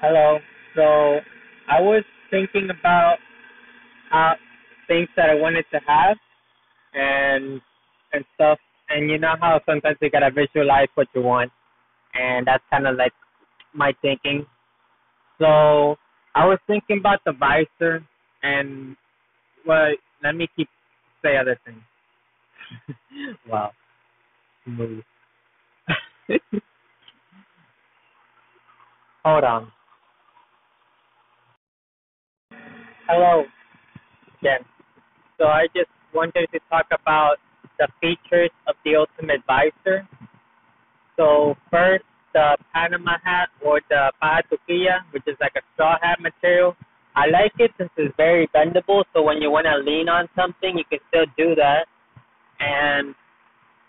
Hello. So I was thinking about how things that I wanted to have and and stuff. And you know how sometimes you gotta visualize what you want, and that's kind of like my thinking. So I was thinking about the visor, and well, let me keep say other things. wow, smooth. Hold on. Hello again. So I just wanted to talk about the features of the Ultimate Visor. So first, the Panama hat or the paja toquilla, which is like a straw hat material. I like it since it's very bendable, so when you want to lean on something, you can still do that. And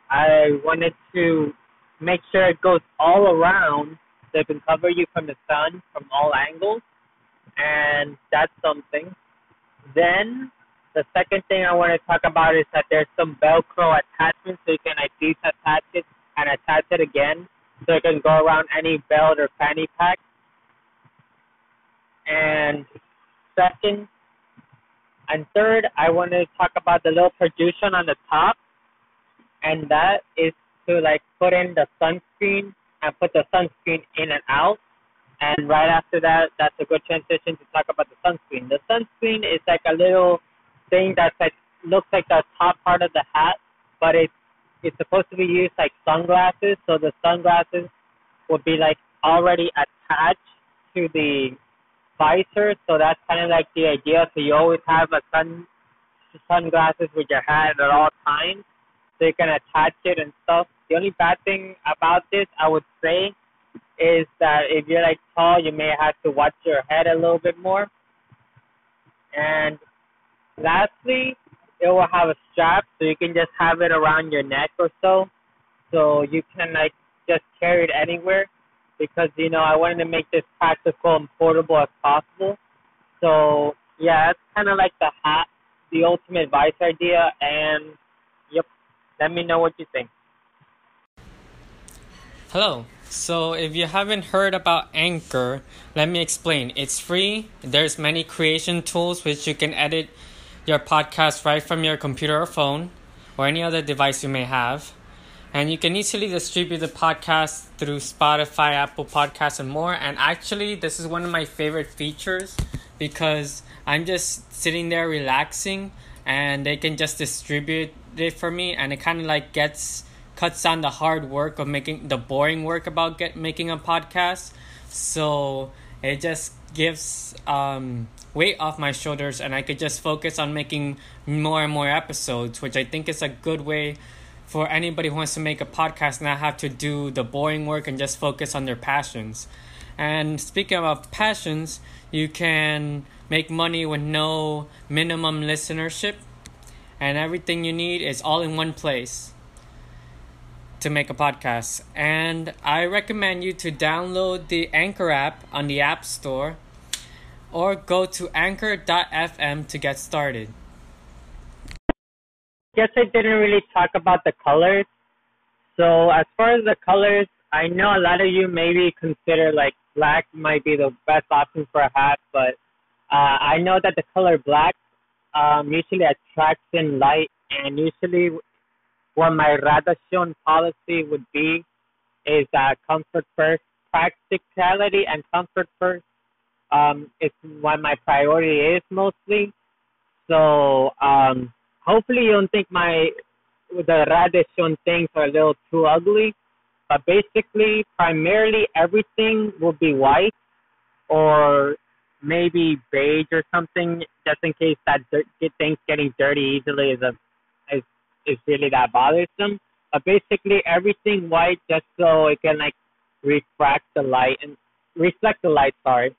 I wanted to make sure it goes all around so it can cover you from the sun from all angles and that's something. Then the second thing I want to talk about is that there's some Velcro attachments, so you can like detach it and attach it again, so it can go around any belt or fanny pack. And second and third, I want to talk about the little protrusion on the top, and that is to like put in the sunscreen and put the sunscreen in and out and right after that, that's a good transition to talk about the sunscreen. The sunscreen is like a little thing that's like looks like the top part of the hat, but it's it's supposed to be used like sunglasses. So the sunglasses would be like already attached to the visor. So that's kind of like the idea. So you always have a sun sunglasses with your hat at all times, so you can attach it and stuff. The only bad thing about this, I would say, is that if you're like tall, you may have to watch your head a little bit more. And lastly, it will have a strap, so you can just have it around your neck or so, so you can like just carry it anywhere. Because you know, I wanted to make this practical and portable as possible. So yeah, that's kind of like the hat, the ultimate vice idea. And yep, let me know what you think. Hello. So if you haven't heard about Anchor, let me explain. It's free. There's many creation tools which you can edit your podcast right from your computer or phone or any other device you may have. And you can easily distribute the podcast through Spotify, Apple Podcasts, and more. And actually, this is one of my favorite features because I'm just sitting there relaxing and they can just distribute it for me. And it kind of like gets cuts down the hard work of making the boring work about get making a podcast. So it just gives um, weight off my shoulders, and I could just focus on making more and more episodes, which I think is a good way for anybody who wants to make a podcast not have to do the boring work and just focus on their passions. And speaking of passions, you can make money with no minimum listenership, and everything you need is all in one place to make a podcast. And I recommend you to download the Anchor app on the App Store or go to anchor.fm to get started. Guess I didn't really talk about the colors. So as far as the colors, I know a lot of you maybe consider like black might be the best option for a hat, but uh, I know that the color black um, usually attracts in light, and usually what my Radeshion policy would be is uh, comfort first, practicality and comfort first. Um, it's what my priority is mostly. So um, hopefully you don't think my the Radeshion things are a little too ugly. But basically, primarily everything will be white or maybe beige or something, just in case that dirt, things getting dirty easily is a is really that bothersome. But basically everything white just so it can like refract the light and reflect the light, sorry.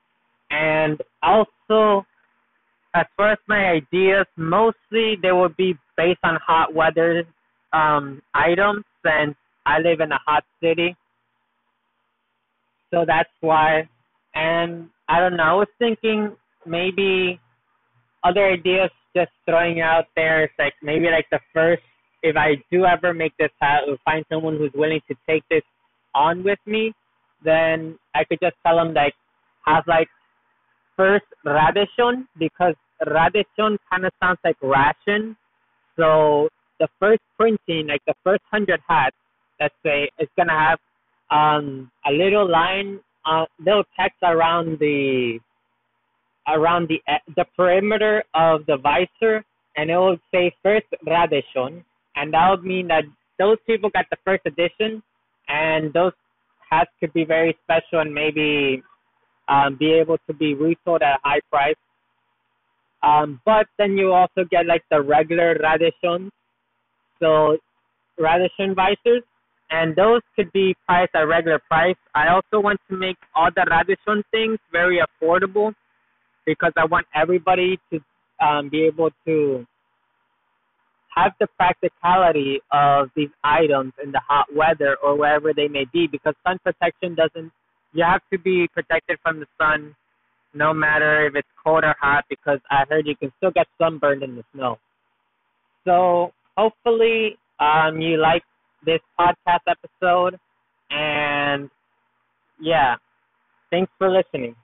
And also as far as my ideas, mostly they will be based on hot weather um items and I live in a hot city. So that's why and I don't know, I was thinking maybe other ideas just throwing out there is like maybe like the first if I do ever make this or find someone who's willing to take this on with me, then I could just tell them like has like first Radeshion because Radeshion kind of sounds like ration. So the first printing, like the first hundred hats, let's say, is gonna have um, a little line, uh, little text around the around the the perimeter of the visor, and it will say first Radeshion, and that would mean that those people got the first edition, and those hats could be very special and maybe um, be able to be resold at a high price. Um, but then you also get like the regular Radeshion, so Radeshion visors, and those could be priced at regular price. I also want to make all the Radeshion things very affordable because I want everybody to um, be able to have the practicality of these items in the hot weather or wherever they may be because sun protection doesn't you have to be protected from the sun no matter if it's cold or hot because I heard you can still get sunburned in the snow. So hopefully um, you like this podcast episode and yeah, thanks for listening.